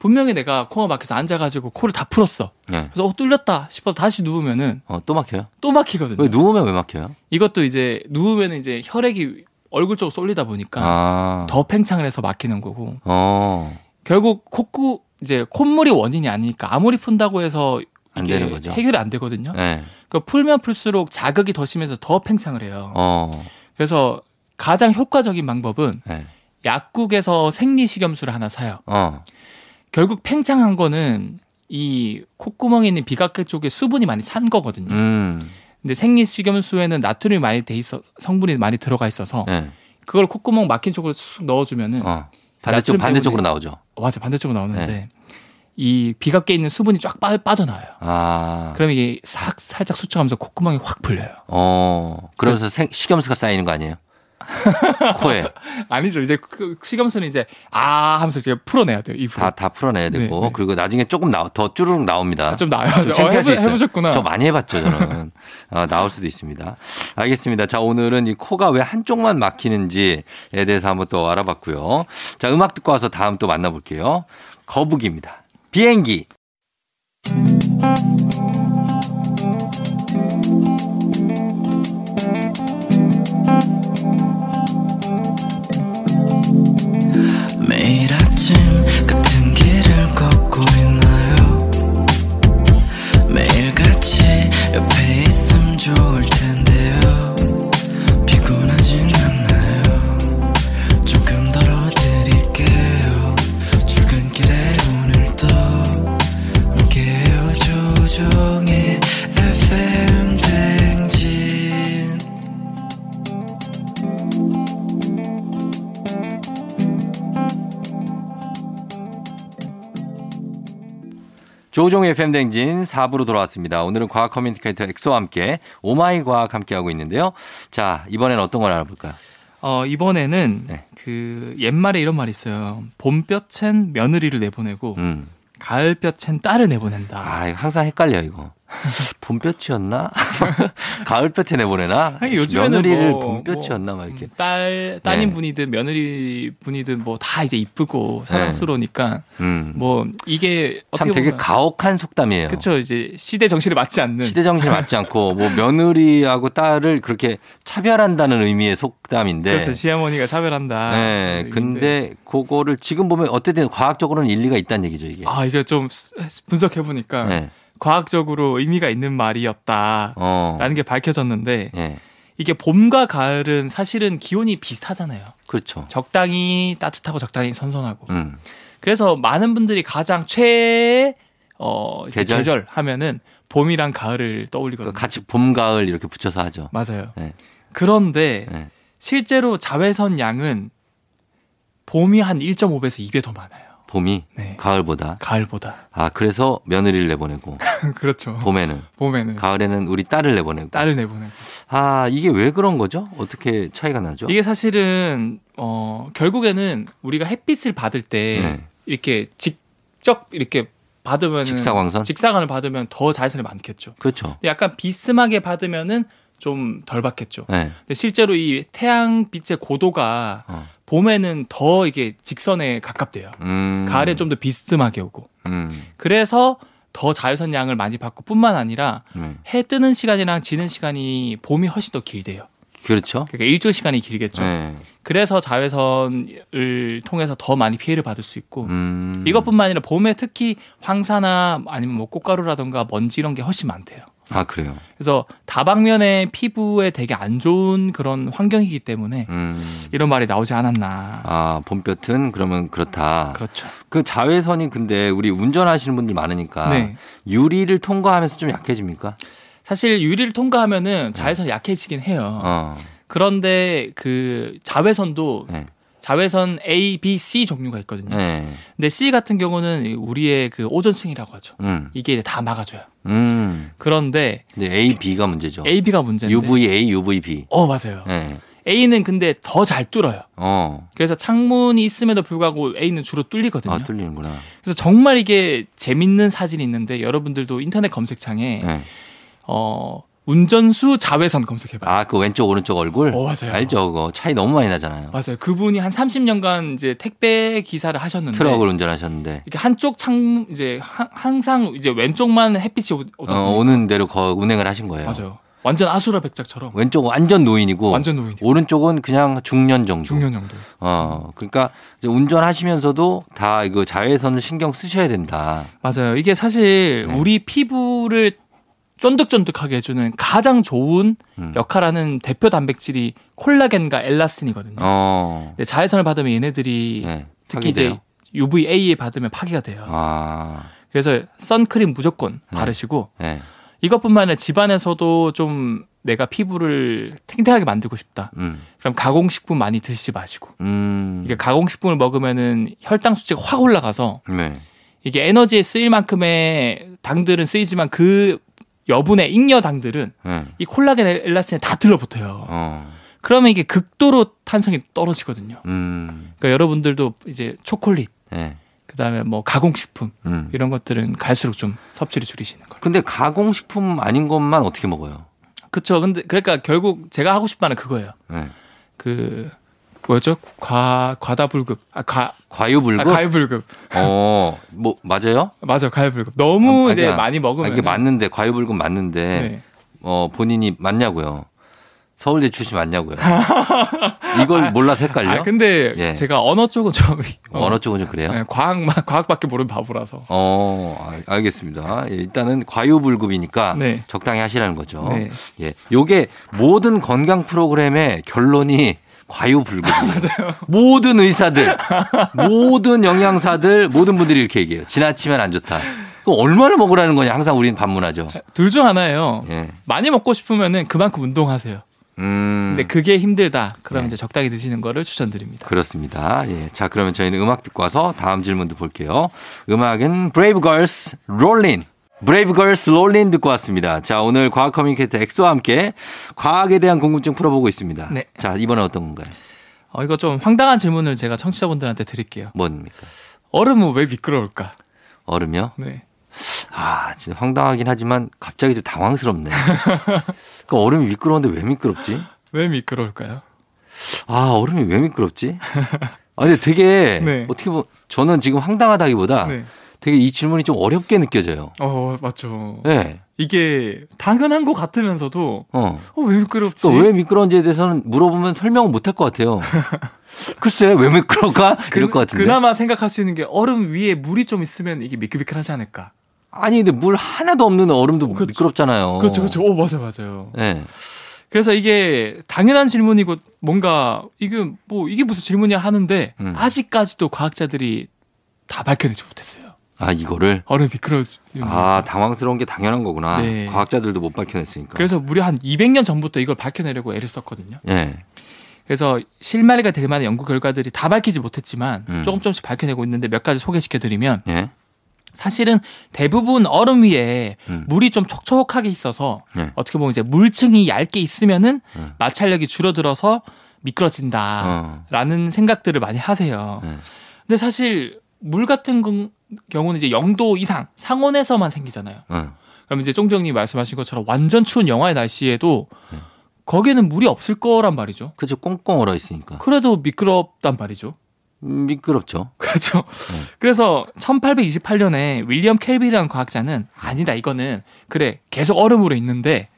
분명히 내가 코가 막혀서 앉아가지고 코를 다 풀었어. 예. 그래서 어 뚫렸다 싶어서 다시 누우면은 어, 또 막혀요? 또 막히거든요. 왜 누우면 왜 막혀요? 이것도 이제 누우면 이제 혈액이 얼굴 쪽으로 쏠리다 보니까 아. 더 팽창을 해서 막히는 거고 어. 결국 콧구 이제 콧물이 원인이 아니니까 아무리 푼다고 해서 안 이게 되는 거죠. 해결이 안 되거든요. 예. 그 풀면 풀수록 자극이 더 심해서 더 팽창을 해요. 어. 그래서 가장 효과적인 방법은 예. 약국에서 생리식염수를 하나 사요. 어. 결국 팽창한 거는 이 콧구멍에 있는 비각계 쪽에 수분이 많이 찬 거거든요. 음. 근데 생리식염수에는 나트륨이 많이 돼 있어 성분이 많이 들어가 있어서 예. 그걸 콧구멍 막힌 쪽으로 쑥 넣어주면은 어. 반대쪽 반대쪽으로. 나오죠. 맞아 반대쪽으로 나오는데 네. 이 비각계에 있는 수분이 쫙 빠, 빠져나와요. 아. 그러면 이게 싹 살짝 수축하면서 콧구멍이 확 풀려요. 어. 그러면서 생, 식염수가 쌓이는 거 아니에요? 코에 아니죠. 이제 그 식염수는 이제 아 하면서 이제 풀어내야 돼요. 입으로. 다, 다 풀어내야 되고 네, 네. 그리고 나중에 조금 나, 더 쭈루룩 나옵니다. 아, 좀 나아요. 좀 어, 해보. 해보셨구나. 저 많이 해봤죠, 저는. 어, 나올 수도 있습니다. 알겠습니다. 자, 오늘은 이 코가 왜 한쪽만 막히는지에 대해서 한번 또 알아봤고요. 자, 음악 듣고 와서 다음 또 만나볼게요. 거북입니다. 비행기. 조우종의 FM 대행진 4부로 돌아왔습니다. 오늘은 과학 커뮤니케이터 엑소와 함께 oh my 과학 함께하고 있는데요. 자, 이번엔 어떤 걸 알아볼까요? 어, 이번에는 네. 그 옛말에 이런 말이 있어요. 봄볕엔 며느리를 내보내고 음. 가을볕엔 딸을 내보낸다. 아, 이거 항상 헷갈려, 이거. 봄볕이었나? 가을볕에 내보내나? 며느리를 뭐, 봄볕이었나? 막 이렇게. 딸 따님 네. 분이든 며느리 분이든 뭐 다 이제 이쁘고 사랑스러우니까 음. 뭐 이게 참 되게 가혹한 속담이에요. 그쵸 이제 시대 정신에 맞지 않는 시대 정신에 맞지 않고 뭐 며느리하고 딸을 그렇게 차별한다는 의미의 속담인데. 그렇죠 시어머니가 차별한다. 네, 뭐 근데 그거를 지금 보면 어쨌든 과학적으로는 일리가 있다는 얘기죠 이게. 아 이게 좀 분석해 보니까 네. 과학적으로 의미가 있는 말이었다라는 어. 게 밝혀졌는데 예. 이게 봄과 가을은 사실은 기온이 비슷하잖아요. 그렇죠. 적당히 따뜻하고 적당히 선선하고. 음. 그래서 많은 분들이 가장 최애 어 계절? 계절? 하면은 봄이랑 가을을 떠올리거든요. 같이 봄, 가을 이렇게 붙여서 하죠. 맞아요. 네. 그런데 네. 실제로 자외선 양은 봄이 한 1.5배에서 2배 더 많아요. 봄이 네. 가을보다. 가을보다. 아, 그래서 며느리를 내보내고 그렇죠. 봄에는 봄에는 가을에는 우리 딸을 내보내고. 딸을 내보내고. 아, 이게 왜 그런 거죠? 어떻게 차이가 나죠? 이게 사실은 어 결국에는 우리가 햇빛을 받을 때 네. 이렇게 직접 이렇게 받으면 직사광선? 직사광을 받으면 더 자외선이 많겠죠. 그렇죠. 약간 비스하게 받으면은 좀 덜 받겠죠. 네. 근데 실제로 이 태양 빛의 고도가 어. 봄에는 더 이게 직선에 가깝대요. 음. 가을에 좀 더 비스듬하게 오고. 음. 그래서 더 자외선 양을 많이 받고 뿐만 아니라 네. 해 뜨는 시간이랑 지는 시간이 봄이 훨씬 더 길대요. 그렇죠. 그러니까 일조 시간이 길겠죠. 네. 그래서 자외선을 통해서 더 많이 피해를 받을 수 있고 음. 이것뿐만 아니라 봄에 특히 황사나 아니면 뭐 꽃가루라던가 먼지 이런 게 훨씬 많대요. 아 그래요. 그래서 다방면의 피부에 되게 안 좋은 그런 환경이기 때문에 음. 이런 말이 나오지 않았나. 아 봄볕은 그러면 그렇다. 그렇죠. 그 자외선이 근데 우리 운전하시는 분들 많으니까 네. 유리를 통과하면서 좀 약해집니까? 사실 유리를 통과하면은 자외선 약해지긴 해요. 어. 그런데 그 자외선도 네. 자외선 A, B, C 종류가 있거든요. 네. 근데 C 같은 경우는 우리의 그 오존층이라고 하죠. 음. 이게 이제 다 막아줘요. 음. 그런데 A, B가 문제죠. A, B가 문제인데. UVA, UVB. 어 맞아요. 네. A는 근데 더 잘 뚫어요. 어. 그래서 창문이 있음에도 불구하고 A는 주로 뚫리거든요. 아, 뚫리는구나. 그래서 정말 이게 재밌는 사진이 있는데 여러분들도 인터넷 검색창에 네. 어 운전수 자외선 검색해봐요. 아, 그 왼쪽 오른쪽 얼굴? 어, 맞아요. 알죠, 그거. 차이 너무 많이 나잖아요. 맞아요. 그분이 한 30년간 이제 택배 기사를 하셨는데 트럭을 운전하셨는데. 이렇게 한쪽 창 이제 하- 항상 이제 왼쪽만 햇빛이 오- 오다 어, 보니까 오는 대로 거 운행을 하신 거예요. 맞아요. 완전 아수라 백작처럼 왼쪽 완전 노인이고 완전 노인. 오른쪽은 그냥 중년 정도. 중년 정도. 어, 그러니까 이제 운전하시면서도 다 이거 자외선을 신경 쓰셔야 된다. 맞아요. 이게 사실 네. 우리 피부를 쫀득쫀득하게 해주는 가장 좋은 음. 역할하는 대표 단백질이 콜라겐과 엘라스틴이거든요. 어. 자외선을 받으면 얘네들이 네. 특히 이제 파괴돼요? UVA에 받으면 파괴가 돼요. 아. 그래서 선크림 무조건 네. 바르시고 네. 이것뿐만 아니라 집안에서도 좀 내가 피부를 탱탱하게 만들고 싶다. 음. 그럼 가공식품 많이 드시지 마시고. 음. 이게 가공식품을 먹으면은 혈당 수치가 확 올라가서 네. 이게 에너지에 쓰일 만큼의 당들은 쓰이지만 그 여분의 잉여 당들은 네. 이 콜라겐 엘라스틴에 다 들러붙어요. 어. 그러면 이게 극도로 탄성이 떨어지거든요. 음. 그러니까 여러분들도 이제 초콜릿, 네. 그다음에 뭐 가공식품 음. 이런 것들은 갈수록 좀 섭취를 줄이시는 거예요. 근데 가공식품 아닌 것만 어떻게 먹어요? 그렇죠. 근데 그러니까 결국 제가 하고 싶다는 그거예요. 네. 그 뭐였죠? 과 과다불급. 아과 과유불급? 아, 가유불급. 어, 뭐 맞아요? 맞아, 가유불급. 너무 아, 이제 많이 아, 먹으면 이게 맞는데 과유불급 맞는데 네. 어 본인이 맞냐고요? 서울대 출신 맞냐고요? 이걸 몰라서 헷갈려? 아 근데 예. 제가 언어 쪽은 좀 어, 언어 쪽은 좀 그래요? 네, 과학만 과학밖에 모르는 바보라서. 어, 알- 알겠습니다. 예, 일단은 과유불급이니까 네. 적당히 하시라는 거죠. 네. 예. 요게 모든 건강 프로그램의 결론이 과유불급이에요. 맞아요. 모든 의사들, 모든 영양사들, 모든 분들이 이렇게 얘기해요. 지나치면 안 좋다. 그럼 얼마나 먹으라는 거냐 항상 우리는 반문하죠. 둘 중 하나예요. 예. 많이 먹고 싶으면은 그만큼 운동하세요. 음. 근데 그게 힘들다. 그럼 네. 이제 적당히 드시는 거를 추천드립니다. 그렇습니다. 예. 자, 그러면 저희는 음악 듣고 와서 다음 질문도 볼게요. 음악은 브레이브 걸스 Rollin'. 브레이브 걸스 Rollin' 듣고 왔습니다. 자, 오늘 과학 communicator 엑소와 함께 과학에 대한 궁금증 풀어보고 있습니다. 네. 자, 이번엔 어떤 건가요? 어, 이거 좀 황당한 질문을 제가 청취자분들한테 드릴게요. 뭡니까? 얼음은 왜 미끄러울까? 얼음이요? 네. 아, 진짜 황당하긴 하지만 갑자기 좀 당황스럽네. 그 얼음이 미끄러운데 왜 미끄럽지? 왜 미끄러울까요? 아, 얼음이 왜 미끄럽지? 아, 근데 되게 네. 어떻게 보면 저는 지금 황당하다기보다 네. 되게 이 질문이 좀 어렵게 느껴져요. 어, 맞죠. 네. 이게 당연한 것 같으면서도 어. 어, 왜 미끄럽지? 또 왜 미끄러운지에 대해서는 물어보면 설명을 못할 것 같아요. 글쎄, 왜 미끄러울까? 이럴 것 같은데. 그나마 생각할 수 있는 게 얼음 위에 물이 좀 있으면 이게 미끌미끌하지 않을까? 아니, 근데 물 하나도 없는 얼음도 그렇죠. 미끄럽잖아요. 그렇죠, 그렇죠. 오, 맞아, 맞아요. 네. 그래서 이게 당연한 질문이고 뭔가 이게 뭐 이게 무슨 질문이야 하는데 음. 아직까지도 과학자들이 다 밝혀내지 못했어요. 아, 이거를? 얼음 미끄러지. 아, 당황스러운 게 당연한 거구나. 네. 과학자들도 못 밝혀냈으니까. 그래서 무려 한 200년 전부터 이걸 밝혀내려고 애를 썼거든요. 예. 그래서 실마리가 될 만한 연구 결과들이 다 밝히지 못했지만 음. 조금 조금씩 밝혀내고 있는데 몇 가지 소개시켜 드리면 예. 사실은 대부분 얼음 위에 음. 물이 좀 촉촉하게 있어서 네. 어떻게 보면 이제 물층이 얇게 있으면은 음. 마찰력이 줄어들어서 미끄러진다라는 어. 생각들을 많이 하세요. 네. 근데 사실 물 같은 건- 경우는 이제 0도 이상 상온에서만 생기잖아요. 어. 그럼 이제 쫑정님 말씀하신 것처럼 완전 추운 영하의 날씨에도 네. 거기에는 물이 없을 거란 말이죠. 그죠. 꽁꽁 얼어 있으니까. 그래도 미끄럽단 말이죠. 음, 미끄럽죠. 그렇죠. 그래서 1828년에 윌리엄 켈빈이라는 과학자는 아니다 이거는 그래 계속 얼음으로 있는데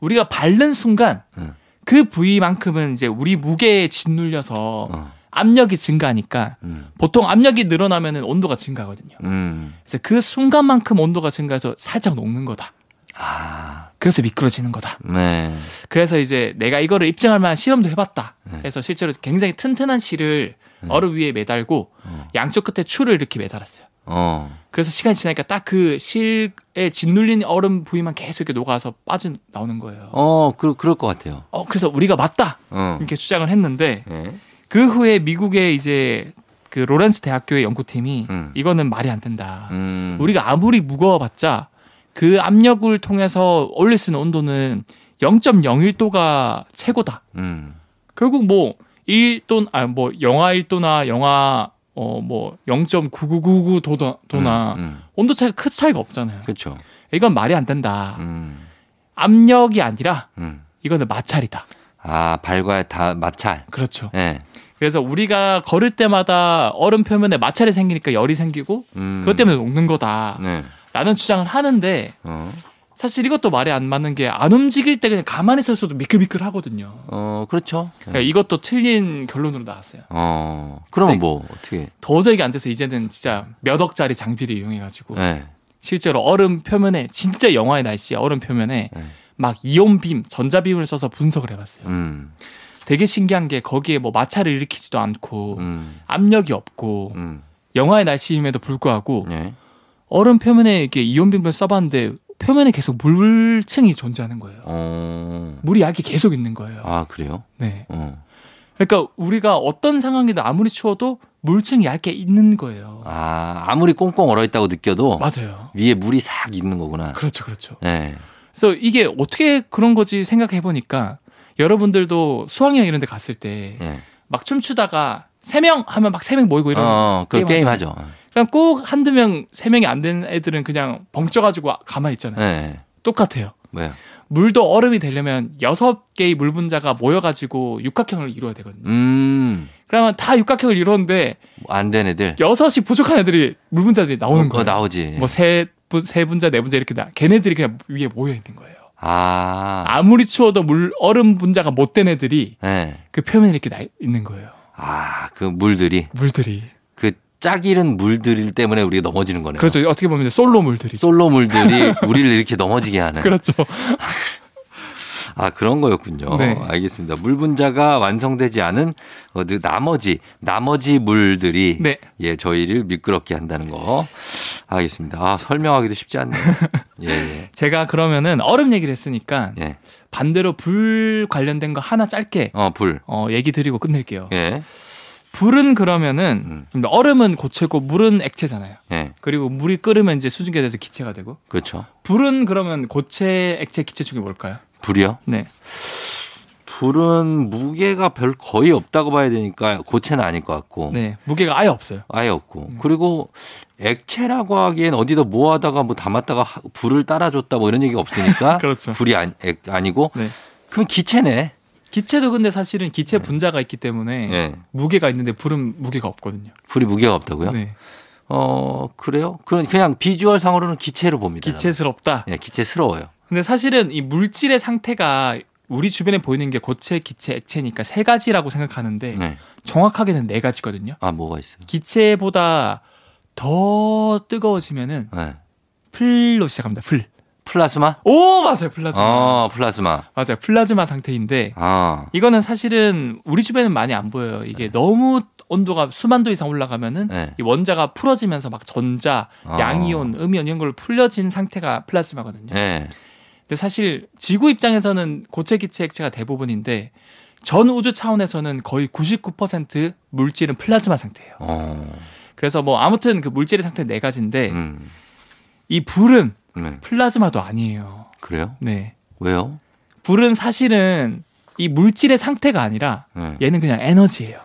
우리가 밟는 순간 음. 그 부위만큼은 이제 우리 무게에 짓눌려서 어. 압력이 증가하니까 음. 보통 압력이 늘어나면 온도가 증가하거든요. 음. 그래서 그 순간만큼 온도가 증가해서 살짝 녹는 거다. 아, 그래서 미끄러지는 거다. 네. 그래서 이제 내가 이거를 입증할 만한 실험도 해봤다. 네. 해서 실제로 굉장히 튼튼한 실을 얼음 위에 매달고 어. 양쪽 끝에 추를 이렇게 매달았어요. 어. 그래서 시간이 지나니까 딱 그 실에 짓눌린 얼음 부위만 계속 이렇게 녹아서 빠져 나오는 거예요. 어, 그, 그럴 것 같아요. 어, 그래서 우리가 맞다 어. 이렇게 주장을 했는데 네. 그 후에 미국의 이제 그 로렌스 대학교의 연구팀이 음. 이거는 말이 안 된다. 음. 우리가 아무리 무거워봤자 그 압력을 통해서 올릴 수 있는 온도는 0.01도가 최고다. 음. 결국 뭐 1도 아뭐 영하 1도나 영하 어뭐 0.9999 도나 도나 음. 온도 차이가 큰 차이가 없잖아요. 그렇죠. 이건 말이 안 된다. 음. 압력이 아니라 음. 이거는 마찰이다. 아, 발과 다 마찰. 그렇죠. 네. 그래서 우리가 걸을 때마다 얼음 표면에 마찰이 생기니까 열이 생기고 음. 그것 때문에 녹는 거다. 네. 라는 주장을 하는데 어. 사실 이것도 말이 안 맞는 게 안 움직일 때 그냥 가만히 서 있어도 미끌미끌 하거든요. 어, 그렇죠. 네. 그러니까 이것도 틀린 결론으로 나왔어요. 어. 그러면 뭐 어떻게? 도저히 안 돼서 이제는 진짜 몇 억짜리 장비를 이용해가지고 네. 실제로 얼음 표면에 진짜 영하의 날씨에 얼음 표면에 네. 막 이온빔, 전자빔을 써서 분석을 해봤어요. 음. 되게 신기한 게 거기에 뭐 마찰을 일으키지도 않고 음. 압력이 없고 음. 영하의 날씨임에도 불구하고 네. 얼음 표면에 이렇게 이온빔을 써봤는데 표면에 계속 물층이 존재하는 거예요. 어. 물이 얇게 계속 있는 거예요. 아, 그래요? 네. 어. 그러니까 우리가 어떤 상황이든 아무리 추워도 물층이 얇게 있는 거예요. 아, 아무리 꽁꽁 얼어 있다고 느껴도 맞아요. 위에 물이 싹 있는 거구나. 그렇죠, 그렇죠. 네. 그래서 이게 어떻게 그런 거지 생각해 보니까 여러분들도 수학여행 이런 데 갔을 때막 네. 춤추다가 세 명 하면 막 세 명 모이고 이런 어, 그 게임 게임. 하죠. 그럼 꼭 한두 명, 세 명이 안 되는 애들은 그냥 벙쪄가지고 가만히 있잖아요. 네. 똑같아요. 뭐야? 물도 얼음이 되려면 여섯 개의 물 분자가 모여가지고 육각형을 이루어야 되거든요. 음. 그러면 다 육각형을 이루었는데 안 된 애들. 여섯이 부족한 애들이 물 분자들이 나오는 어, 거예요. 나오지. 뭐 세 세 분자, 네 분자 이렇게 나. 걔네들이 그냥 위에 모여 있는 거예요. 아. 아무리 추워도 물 얼음 분자가 못된 애들이 네. 그 표면에 이렇게 나 있는 거예요. 아, 그 물들이 물들이. 그 짝이른 물들 때문에 우리가 넘어지는 거네요. 그렇죠. 어떻게 보면 솔로 물들이. 솔로 물들이 우리를 이렇게 넘어지게 하는. 그렇죠. 아, 그런 거였군요. 네. 알겠습니다. 물 분자가 완성되지 않은 어, 그 나머지 나머지 물들이 네. 예, 저희를 미끄럽게 한다는 거. 알겠습니다. 아, 설명하기도 쉽지 않네요. 예, 예. 제가 그러면은 얼음 얘기를 했으니까 예. 반대로 불 관련된 거 하나 짧게 어, 불. 어, 얘기 드리고 끝낼게요. 예. 불은 그러면은 얼음은 고체고 물은 액체잖아요. 예. 그리고 물이 끓으면 이제 수증기가 돼서 기체가 되고 그렇죠. 불은 그러면 고체, 액체, 기체 중에 뭘까요? 불이요? 네. 불은 무게가 별 거의 없다고 봐야 되니까 고체는 아닐 것 같고. 네. 무게가 아예 없어요. 아예 없고. 그리고 액체라고 하기엔 어디다 모아다가 뭐 담았다가 하- 불을 따라줬다 뭐 이런 얘기가 없으니까. 그렇죠. 불이 아니, 액, 아니고. 네. 그럼 기체네. 기체도 근데 사실은 기체 분자가 있기 때문에 네. 무게가 있는데 불은 무게가 없거든요. 불이 무게가 없다고요? 네. 어, 그래요? 그런 그냥 비주얼 상으로는 기체로 봅니다. 기체스럽다. 예, 기체스러워요. 근데 사실은 이 물질의 상태가 우리 주변에 보이는 게 고체, 기체, 액체니까 세 가지라고 생각하는데 네. 정확하게는 네 가지거든요. 아, 뭐가 있어요? 기체보다 더 뜨거워지면은 네. 플로 시작합니다. 플. 플라스마? 오 맞아요 플라즈마. 어, 플라스마. 맞아요 플라즈마 상태인데 아. 이거는 사실은 우리 주변에는 많이 안 보여요. 이게 너무 온도가 수만 도 이상 올라가면은 네. 이 원자가 풀어지면서 막 전자, 어. 양이온, 음이온 이런 걸 풀려진 상태가 플라즈마거든요. 네. 근데 사실 지구 입장에서는 고체, 기체, 액체가 대부분인데 전 우주 차원에서는 거의 99% 물질은 플라즈마 상태예요. 어. 그래서 뭐 아무튼 그 물질의 상태 네 가지인데 음. 이 불은 네. 플라즈마도 아니에요. 그래요? 네. 왜요? 불은 사실은 이 물질의 상태가 아니라 네. 얘는 그냥 에너지예요.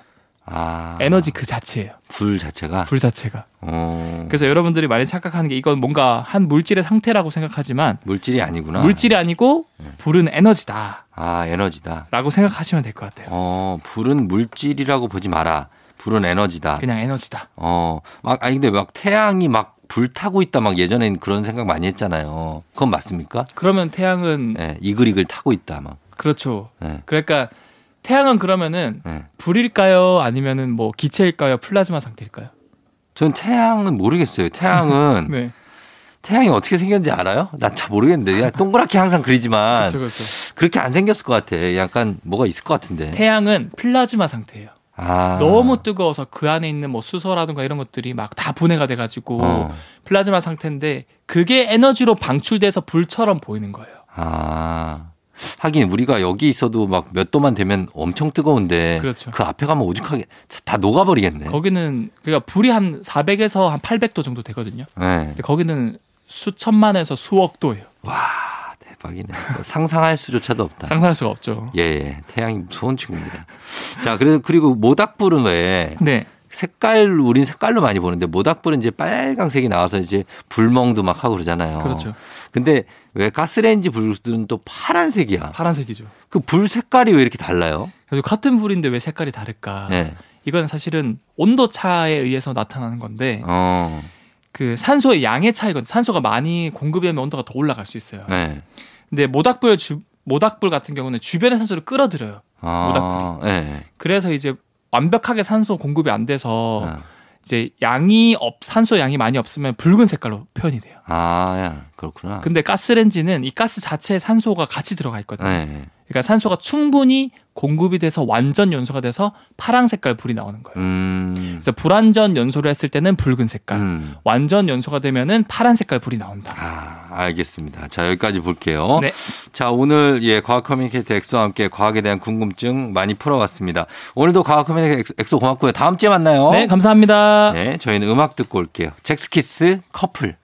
아. 에너지 그 자체예요. 불 자체가 불 자체가. 어. 그래서 여러분들이 많이 착각하는 게 이건 뭔가 한 물질의 상태라고 생각하지만 물질이 아니구나. 물질이 아니고 불은 에너지다라고 아, 에너지다. 생각하시면 될 것 같아요. 어, 불은 물질이라고 보지 마라. 불은 에너지다. 그냥 에너지다. 어, 막, 아니, 근데 막 태양이 막 불타고 있다 막 예전엔 그런 생각 많이 했잖아요. 그건 맞습니까? 그러면 태양은 예, 이글이글 타고 있다 막. 그렇죠. 예, 그러니까 태양은 그러면은 예. 불일까요? 아니면은 뭐 기체일까요? 플라즈마 상태일까요? 전 태양은 모르겠어요. 태양은, 네. 태양이 어떻게 생겼는지 알아요? 난잘 모르겠는데. 그냥 동그랗게 항상 그리지만. 그렇죠, 그렇죠. 그렇게 안 생겼을 것 같아. 약간 뭐가 있을 것 같은데. 태양은 플라즈마 상태예요. 아. 너무 뜨거워서 그 안에 있는 뭐 수소라든가 이런 것들이 막 다 분해가 돼가지고 어. 플라즈마 상태인데 그게 에너지로 방출돼서 불처럼 보이는 거예요. 아. 하긴 우리가 여기 있어도 막 몇 도만 되면 엄청 뜨거운데 그렇죠. 그 앞에 가면 오죽하게 다 녹아버리겠네. 거기는 그러니까 불이 한 400에서 한 800도 정도 되거든요. 네. 근데 거기는 수천만에서 수억 도예요. 와 대박이네. 상상할 수조차도 없다. 상상할 수가 없죠. 예, 예, 태양이 무서운 친구입니다. 자, 그래서 그리고 모닥불은 왜 네. 색깔 우린 색깔로 많이 보는데 모닥불은 이제 빨강색이 나와서 이제 불멍도 막 하고 그러잖아요. 그렇죠. 근데 왜 가스레인지 불들은 또 파란색이야. 파란색이죠. 그 불 색깔이 왜 이렇게 달라요? 그래서 같은 불인데 왜 색깔이 다를까? 네. 이건 사실은 온도 차에 의해서 나타나는 건데 어. 그 산소의 양의 차이거든요. 산소가 많이 공급되면 온도가 더 올라갈 수 있어요. 네. 근데 모닥불 주, 모닥불 같은 경우는 주변의 산소를 끌어들여요. 아, 모닥불이. 네. 그래서 이제 완벽하게 산소 공급이 안 돼서 어. 이제 양이 없 산소 양이 많이 없으면 붉은 색깔로 표현이 돼요. 아, 야, 그렇구나. 근데 가스렌지는 이 가스 자체에 산소가 같이 들어가 있거든요. 네. 그러니까 산소가 충분히 공급이 돼서 완전 연소가 돼서 파란 색깔 불이 나오는 거예요. 음. 그래서 불완전 연소를 했을 때는 붉은 색깔, 음. 완전 연소가 되면은 파란 색깔 불이 나온다. 아, 알겠습니다. 자, 여기까지 볼게요. 네. 자, 오늘 예, 과학 communicator 엑소와 함께 과학에 대한 궁금증 많이 풀어봤습니다. 오늘도 과학 communicator 엑소- 엑소 고맙고요. 다음 주에 만나요. 네, 감사합니다. 네, 저희는 음악 듣고 올게요. 젝스키스 커플.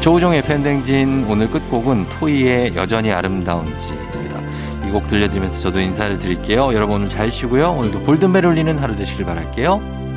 조우종의 팬댕진 오늘 끝곡은 토이의 여전히 아름다운지입니다. 이 곡 들려주면서 저도 인사를 드릴게요. 여러분 오늘 잘 쉬고요. 오늘도 골든벨 울리는 하루 되시길 바랄게요.